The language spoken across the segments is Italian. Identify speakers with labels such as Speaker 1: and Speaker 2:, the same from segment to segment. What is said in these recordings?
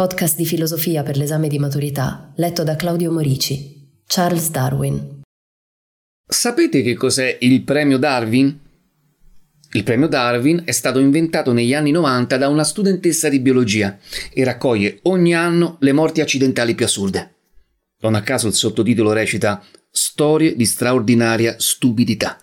Speaker 1: Podcast di filosofia per l'esame di maturità, letto da Claudio Morici. Charles Darwin.
Speaker 2: Sapete che cos'è il premio Darwin? Il premio Darwin è stato inventato negli anni 90 da una studentessa di biologia e raccoglie ogni anno le morti accidentali più assurde. Non a caso il sottotitolo recita Storie di straordinaria stupidità.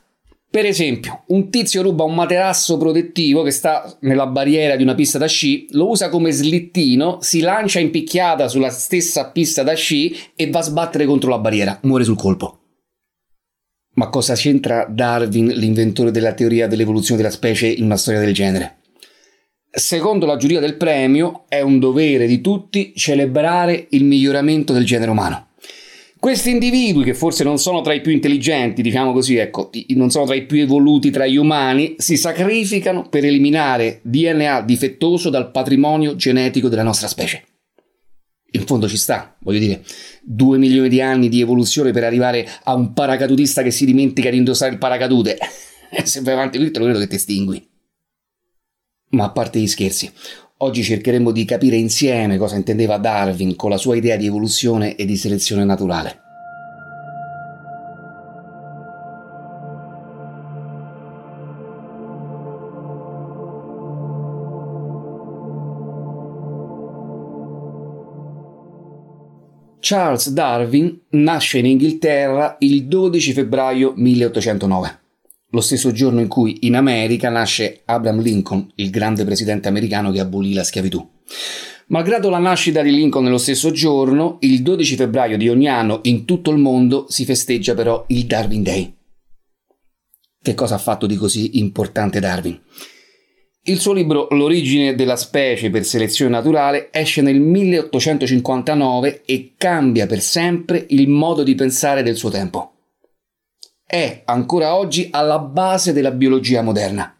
Speaker 2: Per esempio, un tizio ruba un materasso protettivo che sta nella barriera di una pista da sci, lo usa come slittino, si lancia in picchiata sulla stessa pista da sci e va a sbattere contro la barriera, muore sul colpo. Ma cosa c'entra Darwin, l'inventore della teoria dell'evoluzione della specie, in una storia del genere? Secondo la giuria del premio, è un dovere di tutti celebrare il miglioramento del genere umano. Questi individui, che forse non sono tra i più intelligenti, diciamo così, ecco, non sono tra i più evoluti tra gli umani, si sacrificano per eliminare DNA difettoso dal patrimonio genetico della nostra specie. In fondo ci sta, voglio dire, due milioni di anni di evoluzione per arrivare a un paracadutista che si dimentica di indossare il paracadute. Se vai avanti così te lo credo che ti estingui. Ma a parte gli scherzi, Oggi cercheremo di capire insieme cosa intendeva Darwin con la sua idea di evoluzione e di selezione naturale. Charles Darwin nasce in Inghilterra il 12 febbraio 1809 lo stesso giorno in cui in America nasce Abraham Lincoln, il grande presidente americano che abolì la schiavitù. Malgrado la nascita di Lincoln nello stesso giorno, il 12 febbraio di ogni anno in tutto il mondo si festeggia però il Darwin Day. Che cosa ha fatto di così importante Darwin? Il suo libro L'origine della specie per selezione naturale esce nel 1859 e cambia per sempre il modo di pensare del suo tempo è ancora oggi alla base della biologia moderna.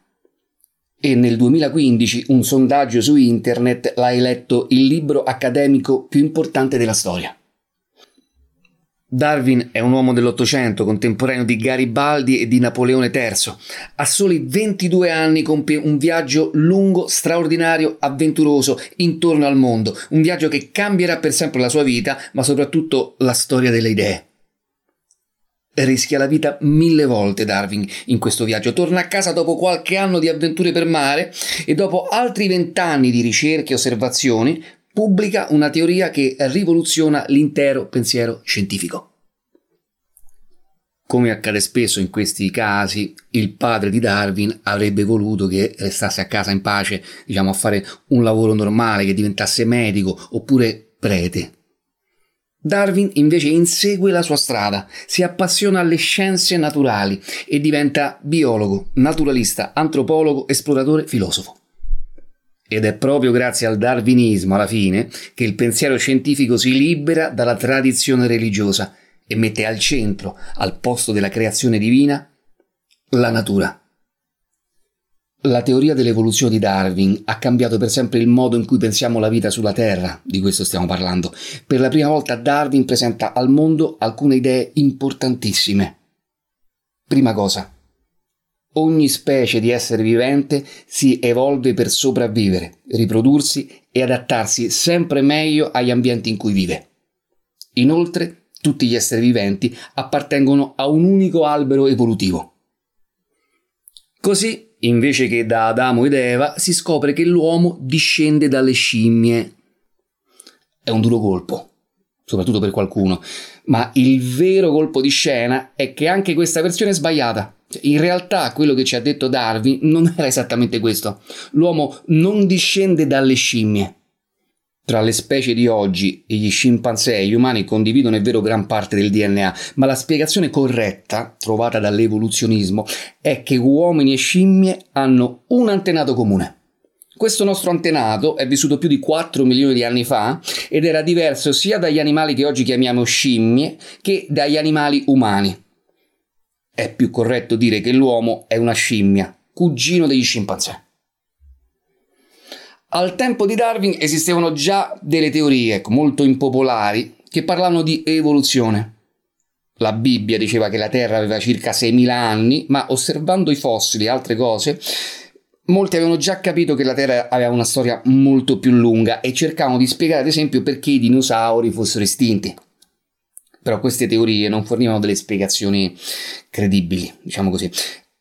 Speaker 2: E nel 2015 un sondaggio su internet l'ha eletto il libro accademico più importante della storia. Darwin è un uomo dell'Ottocento, contemporaneo di Garibaldi e di Napoleone III. A soli 22 anni compie un viaggio lungo, straordinario, avventuroso intorno al mondo, un viaggio che cambierà per sempre la sua vita, ma soprattutto la storia delle idee rischia la vita mille volte Darwin in questo viaggio. Torna a casa dopo qualche anno di avventure per mare e dopo altri vent'anni di ricerche e osservazioni pubblica una teoria che rivoluziona l'intero pensiero scientifico. Come accade spesso in questi casi, il padre di Darwin avrebbe voluto che restasse a casa in pace, diciamo a fare un lavoro normale, che diventasse medico oppure prete. Darwin invece insegue la sua strada, si appassiona alle scienze naturali e diventa biologo, naturalista, antropologo, esploratore, filosofo. Ed è proprio grazie al darwinismo, alla fine, che il pensiero scientifico si libera dalla tradizione religiosa e mette al centro, al posto della creazione divina, la natura. La teoria dell'evoluzione di Darwin ha cambiato per sempre il modo in cui pensiamo la vita sulla Terra, di questo stiamo parlando. Per la prima volta Darwin presenta al mondo alcune idee importantissime. Prima cosa, ogni specie di essere vivente si evolve per sopravvivere, riprodursi e adattarsi sempre meglio agli ambienti in cui vive. Inoltre, tutti gli esseri viventi appartengono a un unico albero evolutivo. Così invece che da Adamo ed Eva, si scopre che l'uomo discende dalle scimmie. È un duro colpo, soprattutto per qualcuno, ma il vero colpo di scena è che anche questa versione è sbagliata. In realtà quello che ci ha detto Darwin non era esattamente questo. L'uomo non discende dalle scimmie. Tra le specie di oggi gli scimpanzé e gli umani condividono è vero gran parte del DNA, ma la spiegazione corretta, trovata dall'evoluzionismo, è che uomini e scimmie hanno un antenato comune. Questo nostro antenato è vissuto più di 4 milioni di anni fa ed era diverso sia dagli animali che oggi chiamiamo scimmie che dagli animali umani. È più corretto dire che l'uomo è una scimmia, cugino degli scimpanzé. Al tempo di Darwin esistevano già delle teorie ecco, molto impopolari che parlavano di evoluzione. La Bibbia diceva che la Terra aveva circa 6.000 anni, ma osservando i fossili e altre cose, molti avevano già capito che la Terra aveva una storia molto più lunga e cercavano di spiegare ad esempio perché i dinosauri fossero estinti. Però queste teorie non fornivano delle spiegazioni credibili, diciamo così.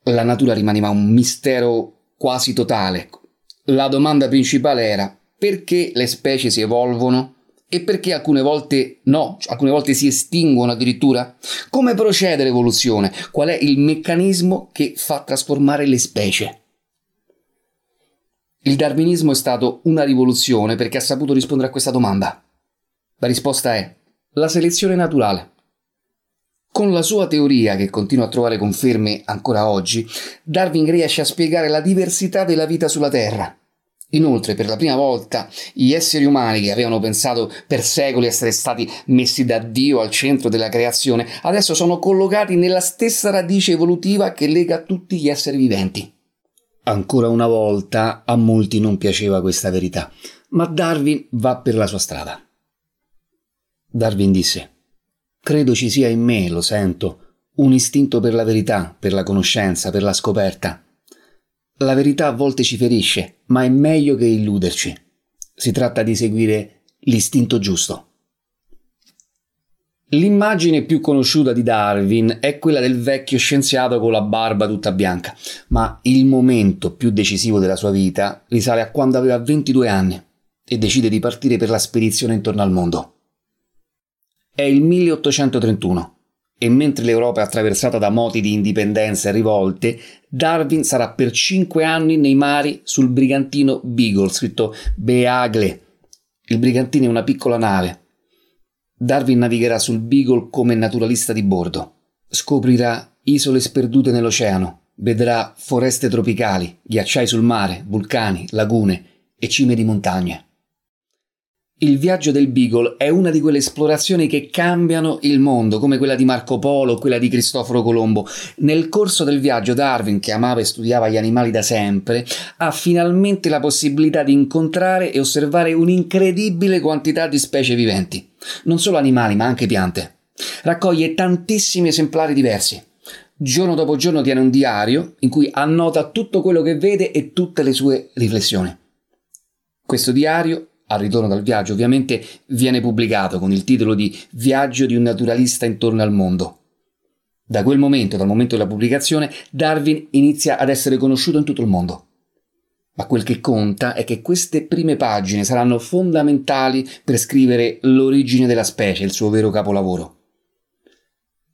Speaker 2: La natura rimaneva un mistero quasi totale, la domanda principale era perché le specie si evolvono e perché alcune volte no, alcune volte si estinguono addirittura? Come procede l'evoluzione? Qual è il meccanismo che fa trasformare le specie? Il darwinismo è stato una rivoluzione perché ha saputo rispondere a questa domanda. La risposta è la selezione naturale. Con la sua teoria, che continua a trovare conferme ancora oggi, Darwin riesce a spiegare la diversità della vita sulla Terra. Inoltre, per la prima volta, gli esseri umani che avevano pensato per secoli essere stati messi da Dio al centro della creazione, adesso sono collocati nella stessa radice evolutiva che lega tutti gli esseri viventi. Ancora una volta a molti non piaceva questa verità, ma Darwin va per la sua strada. Darwin disse Credo ci sia in me, lo sento, un istinto per la verità, per la conoscenza, per la scoperta. La verità a volte ci ferisce, ma è meglio che illuderci. Si tratta di seguire l'istinto giusto. L'immagine più conosciuta di Darwin è quella del vecchio scienziato con la barba tutta bianca, ma il momento più decisivo della sua vita risale a quando aveva 22 anni e decide di partire per la spedizione intorno al mondo. È il 1831 e mentre l'Europa è attraversata da moti di indipendenza e rivolte, Darwin sarà per cinque anni nei mari sul brigantino Beagle, scritto Beagle. Il brigantino è una piccola nave. Darwin navigherà sul Beagle come naturalista di bordo. Scoprirà isole sperdute nell'oceano, vedrà foreste tropicali, ghiacciai sul mare, vulcani, lagune e cime di montagne. Il viaggio del Beagle è una di quelle esplorazioni che cambiano il mondo, come quella di Marco Polo o quella di Cristoforo Colombo. Nel corso del viaggio Darwin, che amava e studiava gli animali da sempre, ha finalmente la possibilità di incontrare e osservare un'incredibile quantità di specie viventi. Non solo animali, ma anche piante. Raccoglie tantissimi esemplari diversi. Giorno dopo giorno tiene un diario in cui annota tutto quello che vede e tutte le sue riflessioni. Questo diario al ritorno dal viaggio, ovviamente viene pubblicato con il titolo di Viaggio di un naturalista intorno al mondo. Da quel momento, dal momento della pubblicazione, Darwin inizia ad essere conosciuto in tutto il mondo. Ma quel che conta è che queste prime pagine saranno fondamentali per scrivere l'origine della specie, il suo vero capolavoro.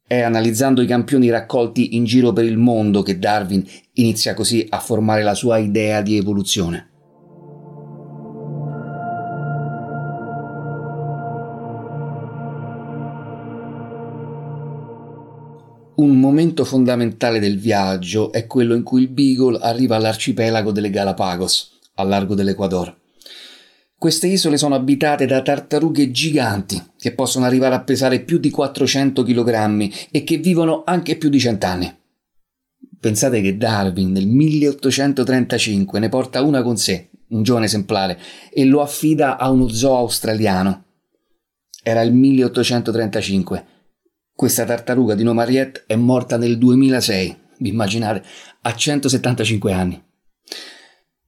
Speaker 2: È analizzando i campioni raccolti in giro per il mondo che Darwin inizia così a formare la sua idea di evoluzione. Momento fondamentale del viaggio è quello in cui il Beagle arriva all'arcipelago delle Galapagos, al largo dell'Equador. Queste isole sono abitate da tartarughe giganti che possono arrivare a pesare più di 400 kg e che vivono anche più di cent'anni. Pensate che Darwin nel 1835 ne porta una con sé, un giovane esemplare, e lo affida a uno zoo australiano. Era il 1835 questa tartaruga di nome Ariette è morta nel 2006, vi immaginate, a 175 anni.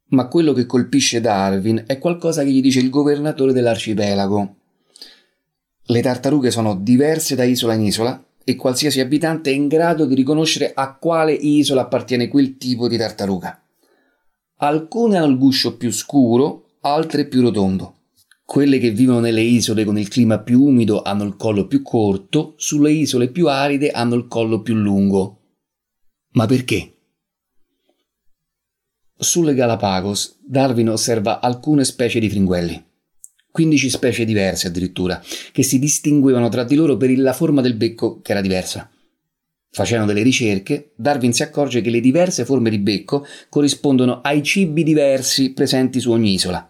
Speaker 2: Ma quello che colpisce Darwin è qualcosa che gli dice il governatore dell'arcipelago. Le tartarughe sono diverse da isola in isola e qualsiasi abitante è in grado di riconoscere a quale isola appartiene quel tipo di tartaruga. Alcune hanno il guscio più scuro, altre più rotondo. Quelle che vivono nelle isole con il clima più umido hanno il collo più corto, sulle isole più aride hanno il collo più lungo. Ma perché? Sulle Galapagos Darwin osserva alcune specie di fringuelli. 15 specie diverse addirittura, che si distinguevano tra di loro per la forma del becco che era diversa. Facendo delle ricerche, Darwin si accorge che le diverse forme di becco corrispondono ai cibi diversi presenti su ogni isola.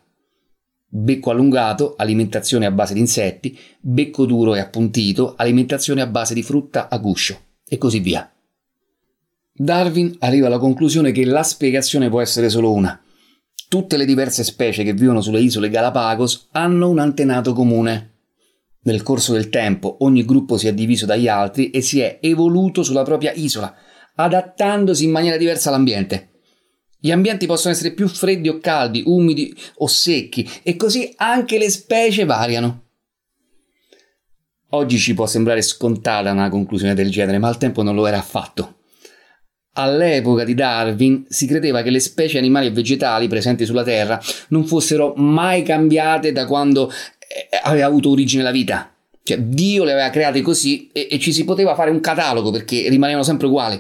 Speaker 2: Becco allungato, alimentazione a base di insetti, becco duro e appuntito, alimentazione a base di frutta a guscio, e così via. Darwin arriva alla conclusione che la spiegazione può essere solo una. Tutte le diverse specie che vivono sulle isole Galapagos hanno un antenato comune. Nel corso del tempo ogni gruppo si è diviso dagli altri e si è evoluto sulla propria isola, adattandosi in maniera diversa all'ambiente. Gli ambienti possono essere più freddi o caldi, umidi o secchi e così anche le specie variano. Oggi ci può sembrare scontata una conclusione del genere, ma al tempo non lo era affatto. All'epoca di Darwin si credeva che le specie animali e vegetali presenti sulla Terra non fossero mai cambiate da quando eh, aveva avuto origine la vita. Cioè Dio le aveva create così e, e ci si poteva fare un catalogo perché rimanevano sempre uguali.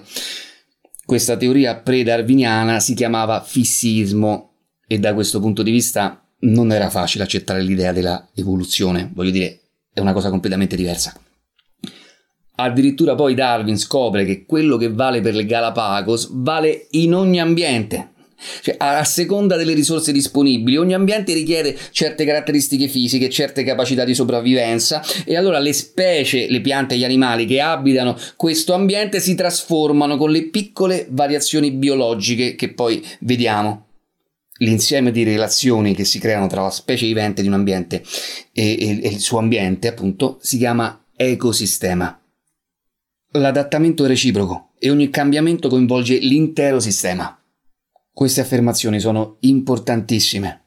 Speaker 2: Questa teoria pre-darwiniana si chiamava fissismo e da questo punto di vista non era facile accettare l'idea della evoluzione, voglio dire, è una cosa completamente diversa. Addirittura poi Darwin scopre che quello che vale per le Galapagos vale in ogni ambiente. Cioè, a seconda delle risorse disponibili, ogni ambiente richiede certe caratteristiche fisiche, certe capacità di sopravvivenza e allora le specie, le piante e gli animali che abitano questo ambiente si trasformano con le piccole variazioni biologiche che poi vediamo. L'insieme di relazioni che si creano tra la specie vivente di un ambiente e, e, e il suo ambiente, appunto, si chiama ecosistema. L'adattamento è reciproco e ogni cambiamento coinvolge l'intero sistema. Queste affermazioni sono importantissime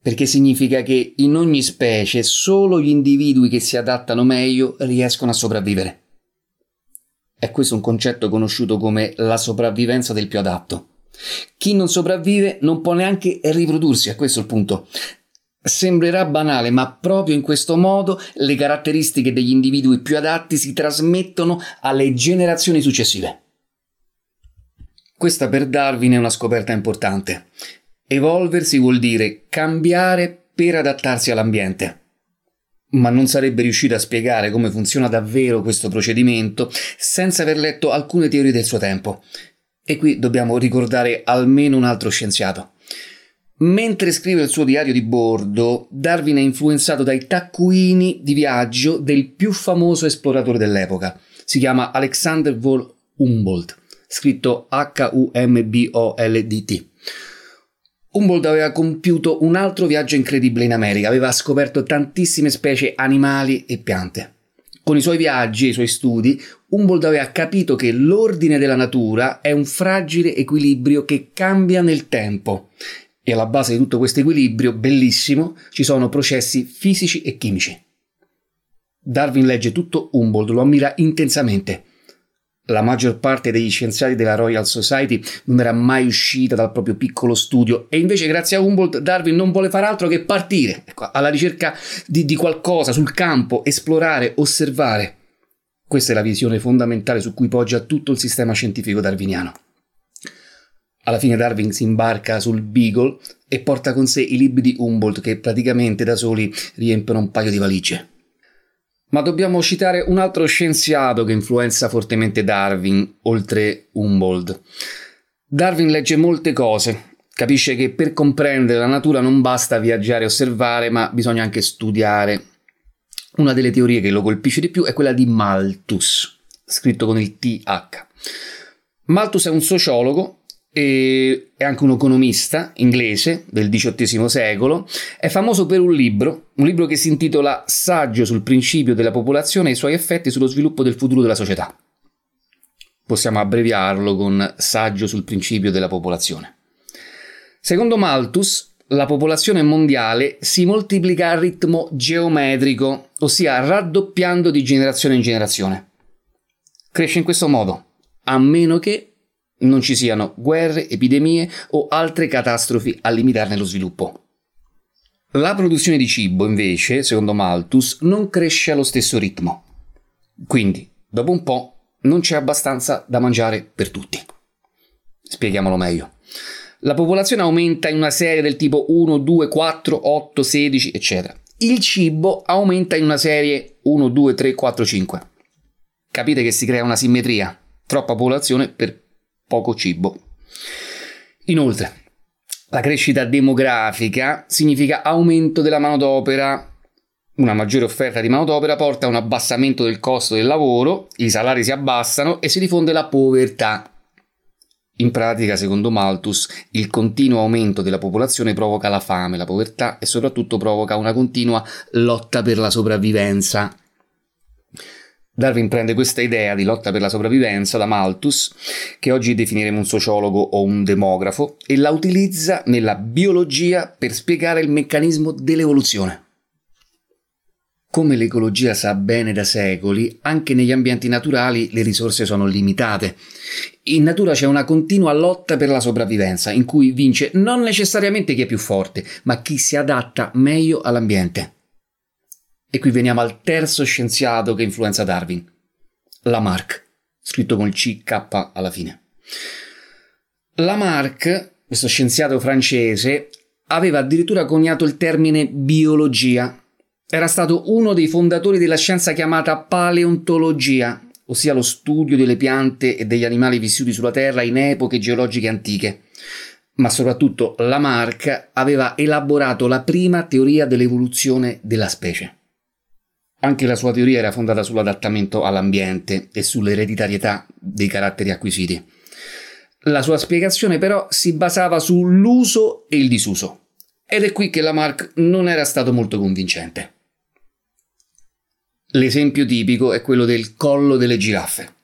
Speaker 2: perché significa che in ogni specie solo gli individui che si adattano meglio riescono a sopravvivere. È questo un concetto conosciuto come la sopravvivenza del più adatto. Chi non sopravvive non può neanche riprodursi, a questo il punto. Sembrerà banale, ma proprio in questo modo le caratteristiche degli individui più adatti si trasmettono alle generazioni successive. Questa per Darwin è una scoperta importante. Evolversi vuol dire cambiare per adattarsi all'ambiente. Ma non sarebbe riuscito a spiegare come funziona davvero questo procedimento senza aver letto alcune teorie del suo tempo. E qui dobbiamo ricordare almeno un altro scienziato. Mentre scrive il suo diario di bordo, Darwin è influenzato dai taccuini di viaggio del più famoso esploratore dell'epoca. Si chiama Alexander von Humboldt, scritto H-U-M-B-O-L-D-T. Humboldt aveva compiuto un altro viaggio incredibile in America, aveva scoperto tantissime specie animali e piante. Con i suoi viaggi e i suoi studi, Humboldt aveva capito che l'ordine della natura è un fragile equilibrio che cambia nel tempo e alla base di tutto questo equilibrio bellissimo ci sono processi fisici e chimici. Darwin legge tutto Humboldt, lo ammira intensamente. La maggior parte degli scienziati della Royal Society non era mai uscita dal proprio piccolo studio e invece grazie a Humboldt Darwin non vuole fare altro che partire ecco, alla ricerca di, di qualcosa sul campo, esplorare, osservare. Questa è la visione fondamentale su cui poggia tutto il sistema scientifico darwiniano. Alla fine Darwin si imbarca sul Beagle e porta con sé i libri di Humboldt che praticamente da soli riempiono un paio di valigie. Ma dobbiamo citare un altro scienziato che influenza fortemente Darwin, oltre Humboldt. Darwin legge molte cose, capisce che per comprendere la natura non basta viaggiare e osservare, ma bisogna anche studiare. Una delle teorie che lo colpisce di più è quella di Malthus, scritto con il TH. Malthus è un sociologo e è anche un economista inglese del XVIII secolo, è famoso per un libro, un libro che si intitola Saggio sul principio della popolazione e i suoi effetti sullo sviluppo del futuro della società. Possiamo abbreviarlo con Saggio sul principio della popolazione. Secondo Malthus, la popolazione mondiale si moltiplica a ritmo geometrico, ossia raddoppiando di generazione in generazione. Cresce in questo modo, a meno che non ci siano guerre, epidemie o altre catastrofi a limitarne lo sviluppo. La produzione di cibo, invece, secondo Malthus, non cresce allo stesso ritmo. Quindi, dopo un po', non c'è abbastanza da mangiare per tutti. Spieghiamolo meglio. La popolazione aumenta in una serie del tipo 1, 2, 4, 8, 16, eccetera. il cibo aumenta in una serie 1, 2, 3, 4, 5. Capite che si crea una simmetria, troppa popolazione per poco cibo. Inoltre, la crescita demografica significa aumento della manodopera. Una maggiore offerta di manodopera porta a un abbassamento del costo del lavoro, i salari si abbassano e si diffonde la povertà. In pratica, secondo Malthus, il continuo aumento della popolazione provoca la fame, la povertà e soprattutto provoca una continua lotta per la sopravvivenza. Darwin prende questa idea di lotta per la sopravvivenza da Malthus, che oggi definiremo un sociologo o un demografo, e la utilizza nella biologia per spiegare il meccanismo dell'evoluzione. Come l'ecologia sa bene da secoli, anche negli ambienti naturali le risorse sono limitate. In natura c'è una continua lotta per la sopravvivenza, in cui vince non necessariamente chi è più forte, ma chi si adatta meglio all'ambiente. E qui veniamo al terzo scienziato che influenza Darwin, Lamarck, scritto con il CK alla fine. Lamarck, questo scienziato francese, aveva addirittura coniato il termine biologia era stato uno dei fondatori della scienza chiamata paleontologia, ossia lo studio delle piante e degli animali vissuti sulla Terra in epoche geologiche antiche. Ma soprattutto Lamarck aveva elaborato la prima teoria dell'evoluzione della specie. Anche la sua teoria era fondata sull'adattamento all'ambiente e sull'ereditarietà dei caratteri acquisiti. La sua spiegazione però si basava sull'uso e il disuso. Ed è qui che Lamarck non era stato molto convincente. L'esempio tipico è quello del collo delle giraffe.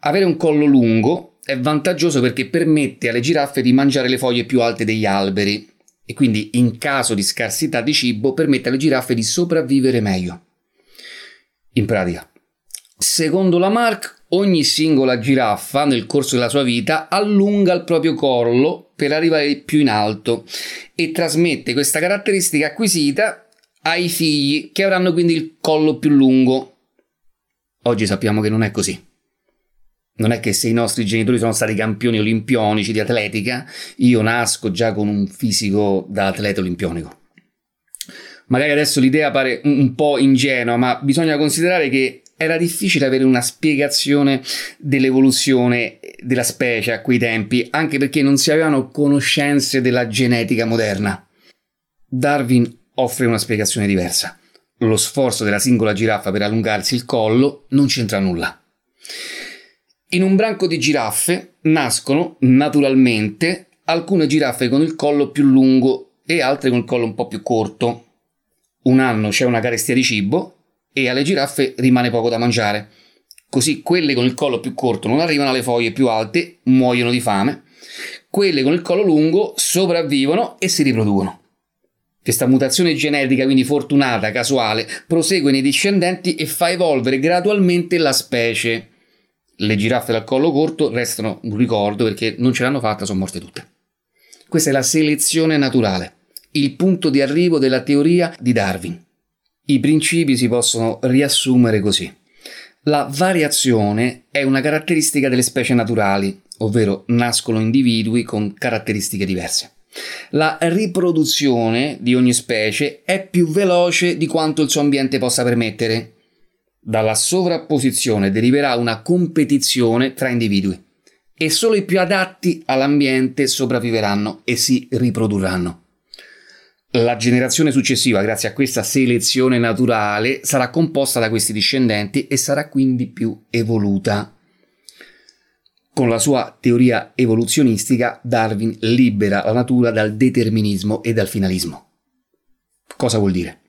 Speaker 2: Avere un collo lungo è vantaggioso perché permette alle giraffe di mangiare le foglie più alte degli alberi e quindi in caso di scarsità di cibo permette alle giraffe di sopravvivere meglio. In pratica, secondo Lamarck, ogni singola giraffa nel corso della sua vita allunga il proprio collo per arrivare più in alto e trasmette questa caratteristica acquisita ai figli che avranno quindi il collo più lungo. Oggi sappiamo che non è così. Non è che se i nostri genitori sono stati campioni olimpionici di atletica, io nasco già con un fisico da atleta olimpionico. Magari adesso l'idea pare un po' ingenua, ma bisogna considerare che era difficile avere una spiegazione dell'evoluzione della specie a quei tempi, anche perché non si avevano conoscenze della genetica moderna. Darwin offre una spiegazione diversa. Lo sforzo della singola giraffa per allungarsi il collo non c'entra nulla. In un branco di giraffe nascono naturalmente alcune giraffe con il collo più lungo e altre con il collo un po' più corto. Un anno c'è una carestia di cibo e alle giraffe rimane poco da mangiare. Così quelle con il collo più corto non arrivano alle foglie più alte, muoiono di fame. Quelle con il collo lungo sopravvivono e si riproducono. Questa mutazione genetica, quindi fortunata, casuale, prosegue nei discendenti e fa evolvere gradualmente la specie. Le giraffe dal collo corto restano un ricordo perché non ce l'hanno fatta, sono morte tutte. Questa è la selezione naturale, il punto di arrivo della teoria di Darwin. I principi si possono riassumere così. La variazione è una caratteristica delle specie naturali, ovvero nascono individui con caratteristiche diverse. La riproduzione di ogni specie è più veloce di quanto il suo ambiente possa permettere. Dalla sovrapposizione deriverà una competizione tra individui e solo i più adatti all'ambiente sopravviveranno e si riprodurranno. La generazione successiva, grazie a questa selezione naturale, sarà composta da questi discendenti e sarà quindi più evoluta. Con la sua teoria evoluzionistica, Darwin libera la natura dal determinismo e dal finalismo. Cosa vuol dire?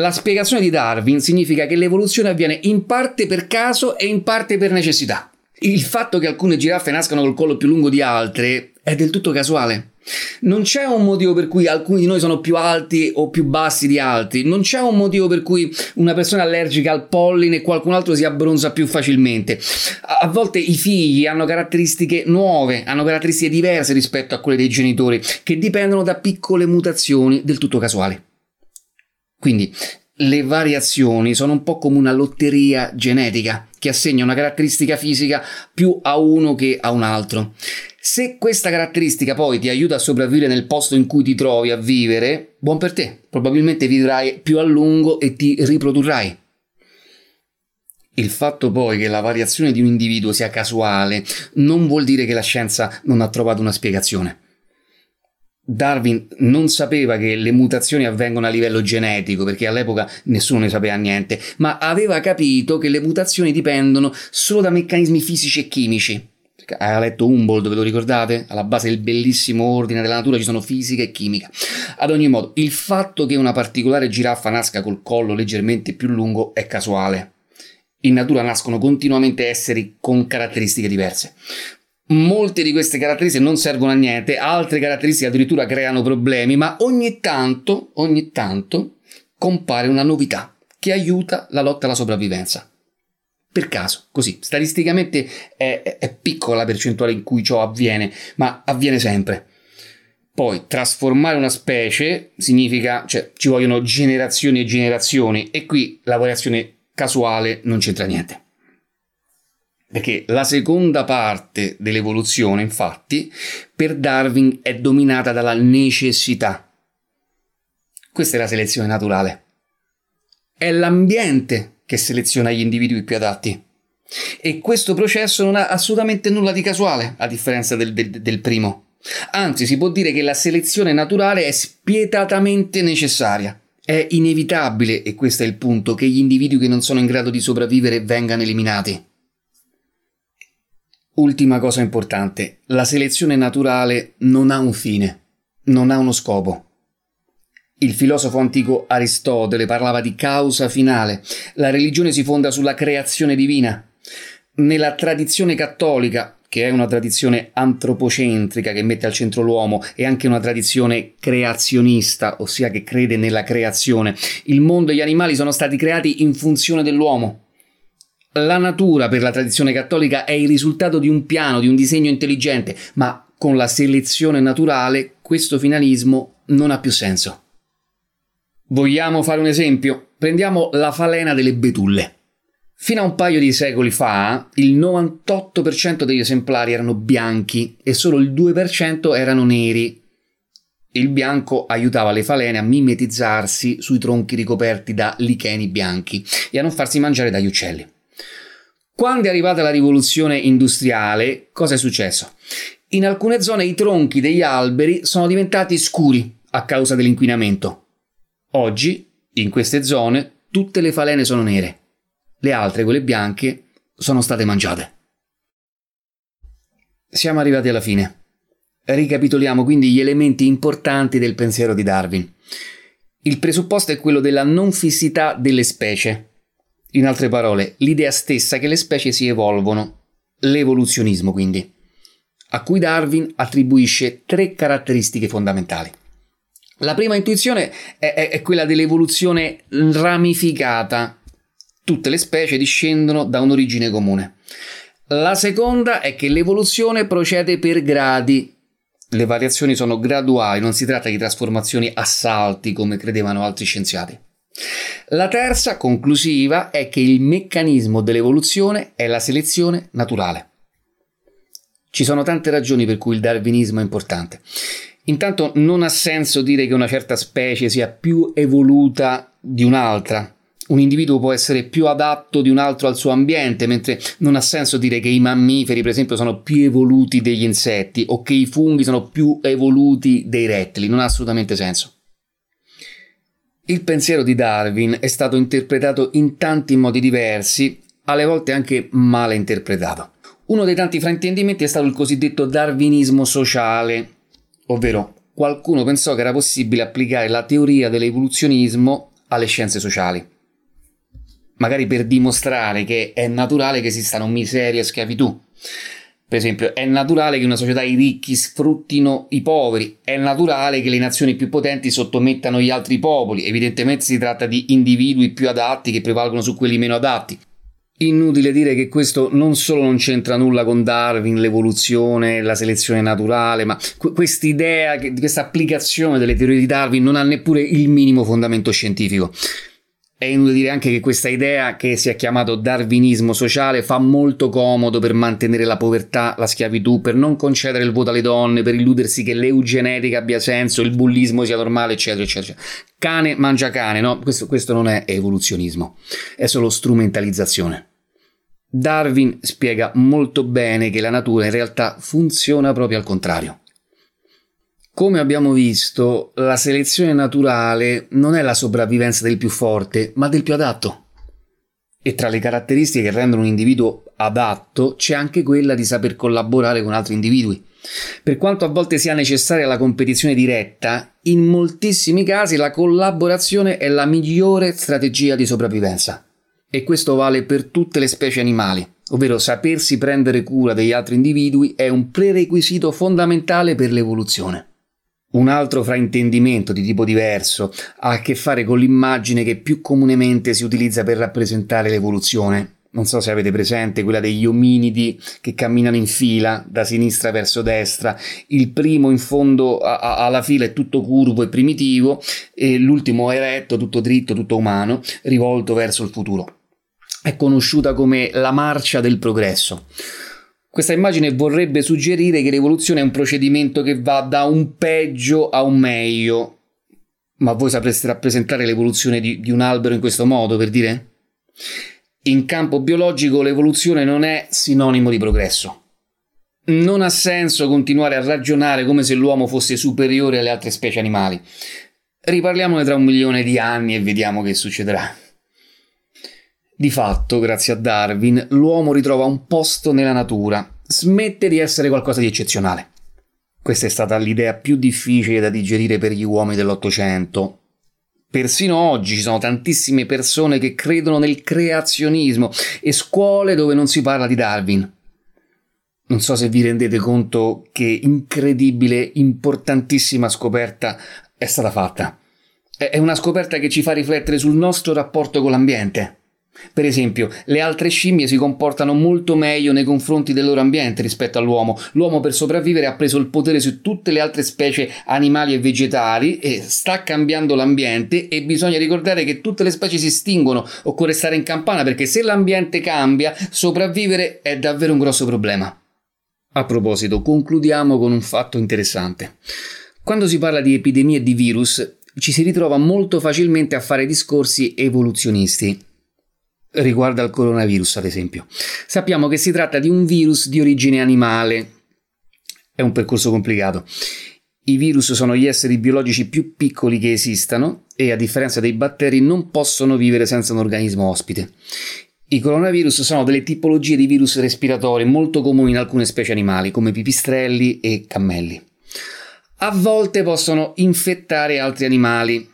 Speaker 2: La spiegazione di Darwin significa che l'evoluzione avviene in parte per caso e in parte per necessità. Il fatto che alcune giraffe nascano col collo più lungo di altre è del tutto casuale. Non c'è un motivo per cui alcuni di noi sono più alti o più bassi di altri, non c'è un motivo per cui una persona è allergica al polline e qualcun altro si abbronza più facilmente. A volte i figli hanno caratteristiche nuove, hanno caratteristiche diverse rispetto a quelle dei genitori, che dipendono da piccole mutazioni del tutto casuali. Quindi le variazioni sono un po' come una lotteria genetica che assegna una caratteristica fisica più a uno che a un altro. Se questa caratteristica poi ti aiuta a sopravvivere nel posto in cui ti trovi a vivere, buon per te, probabilmente vivrai più a lungo e ti riprodurrai. Il fatto poi che la variazione di un individuo sia casuale non vuol dire che la scienza non ha trovato una spiegazione. Darwin non sapeva che le mutazioni avvengono a livello genetico, perché all'epoca nessuno ne sapeva niente, ma aveva capito che le mutazioni dipendono solo da meccanismi fisici e chimici. Ha letto Humboldt, ve lo ricordate? Alla base del bellissimo ordine della natura ci sono fisica e chimica. Ad ogni modo, il fatto che una particolare giraffa nasca col collo leggermente più lungo è casuale. In natura nascono continuamente esseri con caratteristiche diverse. Molte di queste caratteristiche non servono a niente, altre caratteristiche addirittura creano problemi, ma ogni tanto, ogni tanto compare una novità che aiuta la lotta alla sopravvivenza. Per caso, così, statisticamente è, è piccola la percentuale in cui ciò avviene, ma avviene sempre. Poi trasformare una specie significa, cioè ci vogliono generazioni e generazioni e qui la variazione casuale non c'entra niente. Perché la seconda parte dell'evoluzione, infatti, per Darwin è dominata dalla necessità. Questa è la selezione naturale. È l'ambiente che seleziona gli individui più adatti. E questo processo non ha assolutamente nulla di casuale, a differenza del, del, del primo. Anzi, si può dire che la selezione naturale è spietatamente necessaria. È inevitabile, e questo è il punto, che gli individui che non sono in grado di sopravvivere vengano eliminati. Ultima cosa importante, la selezione naturale non ha un fine, non ha uno scopo. Il filosofo antico Aristotele parlava di causa finale. La religione si fonda sulla creazione divina. Nella tradizione cattolica, che è una tradizione antropocentrica che mette al centro l'uomo, e anche una tradizione creazionista, ossia che crede nella creazione, il mondo e gli animali sono stati creati in funzione dell'uomo. La natura per la tradizione cattolica è il risultato di un piano, di un disegno intelligente, ma con la selezione naturale questo finalismo non ha più senso. Vogliamo fare un esempio? Prendiamo la falena delle betulle. Fino a un paio di secoli fa il 98% degli esemplari erano bianchi e solo il 2% erano neri. Il bianco aiutava le falene a mimetizzarsi sui tronchi ricoperti da licheni bianchi e a non farsi mangiare dagli uccelli. Quando è arrivata la rivoluzione industriale, cosa è successo? In alcune zone i tronchi degli alberi sono diventati scuri a causa dell'inquinamento. Oggi, in queste zone, tutte le falene sono nere. Le altre, quelle bianche, sono state mangiate. Siamo arrivati alla fine. Ricapitoliamo quindi gli elementi importanti del pensiero di Darwin. Il presupposto è quello della non fissità delle specie, in altre parole, l'idea stessa che le specie si evolvono, l'evoluzionismo quindi, a cui Darwin attribuisce tre caratteristiche fondamentali. La prima intuizione è, è, è quella dell'evoluzione ramificata. Tutte le specie discendono da un'origine comune. La seconda è che l'evoluzione procede per gradi. Le variazioni sono graduali, non si tratta di trasformazioni a salti come credevano altri scienziati. La terza, conclusiva, è che il meccanismo dell'evoluzione è la selezione naturale. Ci sono tante ragioni per cui il darwinismo è importante. Intanto non ha senso dire che una certa specie sia più evoluta di un'altra. Un individuo può essere più adatto di un altro al suo ambiente, mentre non ha senso dire che i mammiferi, per esempio, sono più evoluti degli insetti o che i funghi sono più evoluti dei rettili. Non ha assolutamente senso. Il pensiero di Darwin è stato interpretato in tanti modi diversi, alle volte anche male interpretato. Uno dei tanti fraintendimenti è stato il cosiddetto darwinismo sociale, ovvero qualcuno pensò che era possibile applicare la teoria dell'evoluzionismo alle scienze sociali. Magari per dimostrare che è naturale che esistano miseria e schiavitù. Per esempio, è naturale che una società i ricchi sfruttino i poveri, è naturale che le nazioni più potenti sottomettano gli altri popoli, evidentemente si tratta di individui più adatti che prevalgono su quelli meno adatti. Inutile dire che questo non solo non c'entra nulla con Darwin, l'evoluzione, la selezione naturale, ma quest'idea, questa applicazione delle teorie di Darwin non ha neppure il minimo fondamento scientifico. È inutile dire anche che questa idea, che si è chiamato darwinismo sociale, fa molto comodo per mantenere la povertà, la schiavitù, per non concedere il voto alle donne, per illudersi che l'eugenetica abbia senso, il bullismo sia normale, eccetera, eccetera. Cane mangia cane, no? Questo, questo non è evoluzionismo, è solo strumentalizzazione. Darwin spiega molto bene che la natura in realtà funziona proprio al contrario. Come abbiamo visto, la selezione naturale non è la sopravvivenza del più forte, ma del più adatto. E tra le caratteristiche che rendono un individuo adatto c'è anche quella di saper collaborare con altri individui. Per quanto a volte sia necessaria la competizione diretta, in moltissimi casi la collaborazione è la migliore strategia di sopravvivenza. E questo vale per tutte le specie animali, ovvero sapersi prendere cura degli altri individui è un prerequisito fondamentale per l'evoluzione. Un altro fraintendimento di tipo diverso ha a che fare con l'immagine che più comunemente si utilizza per rappresentare l'evoluzione. Non so se avete presente quella degli ominidi che camminano in fila da sinistra verso destra. Il primo in fondo a- a- alla fila è tutto curvo e primitivo e l'ultimo eretto, tutto dritto, tutto umano, rivolto verso il futuro. È conosciuta come la marcia del progresso. Questa immagine vorrebbe suggerire che l'evoluzione è un procedimento che va da un peggio a un meglio. Ma voi sapreste rappresentare l'evoluzione di, di un albero in questo modo, per dire? In campo biologico l'evoluzione non è sinonimo di progresso. Non ha senso continuare a ragionare come se l'uomo fosse superiore alle altre specie animali. Riparliamone tra un milione di anni e vediamo che succederà. Di fatto, grazie a Darwin, l'uomo ritrova un posto nella natura, smette di essere qualcosa di eccezionale. Questa è stata l'idea più difficile da digerire per gli uomini dell'Ottocento. Persino oggi ci sono tantissime persone che credono nel creazionismo e scuole dove non si parla di Darwin. Non so se vi rendete conto che incredibile, importantissima scoperta è stata fatta. È una scoperta che ci fa riflettere sul nostro rapporto con l'ambiente. Per esempio, le altre scimmie si comportano molto meglio nei confronti del loro ambiente rispetto all'uomo. L'uomo per sopravvivere ha preso il potere su tutte le altre specie animali e vegetali e sta cambiando l'ambiente e bisogna ricordare che tutte le specie si estinguono, occorre stare in campana perché se l'ambiente cambia, sopravvivere è davvero un grosso problema. A proposito, concludiamo con un fatto interessante. Quando si parla di epidemie di virus, ci si ritrova molto facilmente a fare discorsi evoluzionisti riguarda il coronavirus, ad esempio. Sappiamo che si tratta di un virus di origine animale. È un percorso complicato. I virus sono gli esseri biologici più piccoli che esistano e a differenza dei batteri non possono vivere senza un organismo ospite. I coronavirus sono delle tipologie di virus respiratori molto comuni in alcune specie animali, come pipistrelli e cammelli. A volte possono infettare altri animali,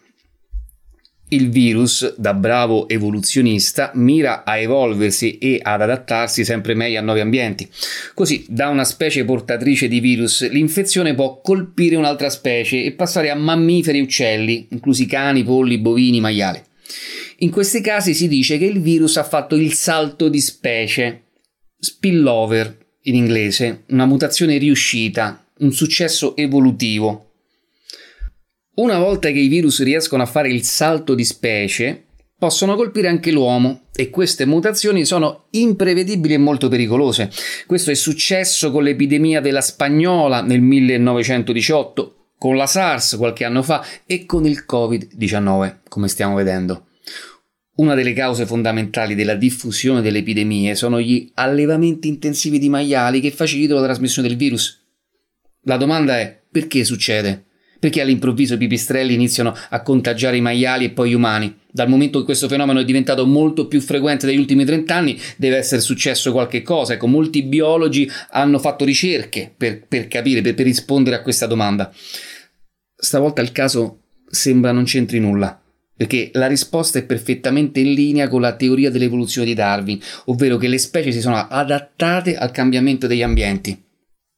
Speaker 2: il virus, da bravo evoluzionista, mira a evolversi e ad adattarsi sempre meglio a nuovi ambienti. Così, da una specie portatrice di virus, l'infezione può colpire un'altra specie e passare a mammiferi e uccelli, inclusi cani, polli, bovini, maiali. In questi casi si dice che il virus ha fatto il salto di specie, spillover in inglese, una mutazione riuscita, un successo evolutivo. Una volta che i virus riescono a fare il salto di specie, possono colpire anche l'uomo e queste mutazioni sono imprevedibili e molto pericolose. Questo è successo con l'epidemia della spagnola nel 1918, con la SARS qualche anno fa e con il Covid-19, come stiamo vedendo. Una delle cause fondamentali della diffusione delle epidemie sono gli allevamenti intensivi di maiali che facilitano la trasmissione del virus. La domanda è perché succede? Perché all'improvviso i pipistrelli iniziano a contagiare i maiali e poi gli umani. Dal momento che questo fenomeno è diventato molto più frequente negli ultimi 30 anni, deve essere successo qualche cosa. Ecco, molti biologi hanno fatto ricerche per, per capire, per, per rispondere a questa domanda. Stavolta il caso sembra non c'entri nulla perché la risposta è perfettamente in linea con la teoria dell'evoluzione di Darwin, ovvero che le specie si sono adattate al cambiamento degli ambienti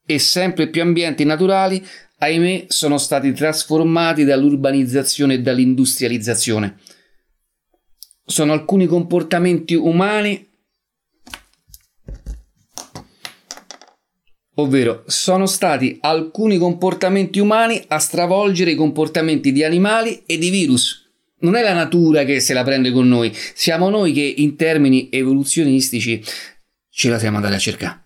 Speaker 2: e sempre più ambienti naturali ahimè, sono stati trasformati dall'urbanizzazione e dall'industrializzazione. Sono alcuni comportamenti umani ovvero sono stati alcuni comportamenti umani a stravolgere i comportamenti di animali e di virus. Non è la natura che se la prende con noi, siamo noi che in termini evoluzionistici ce la siamo andati a cercare.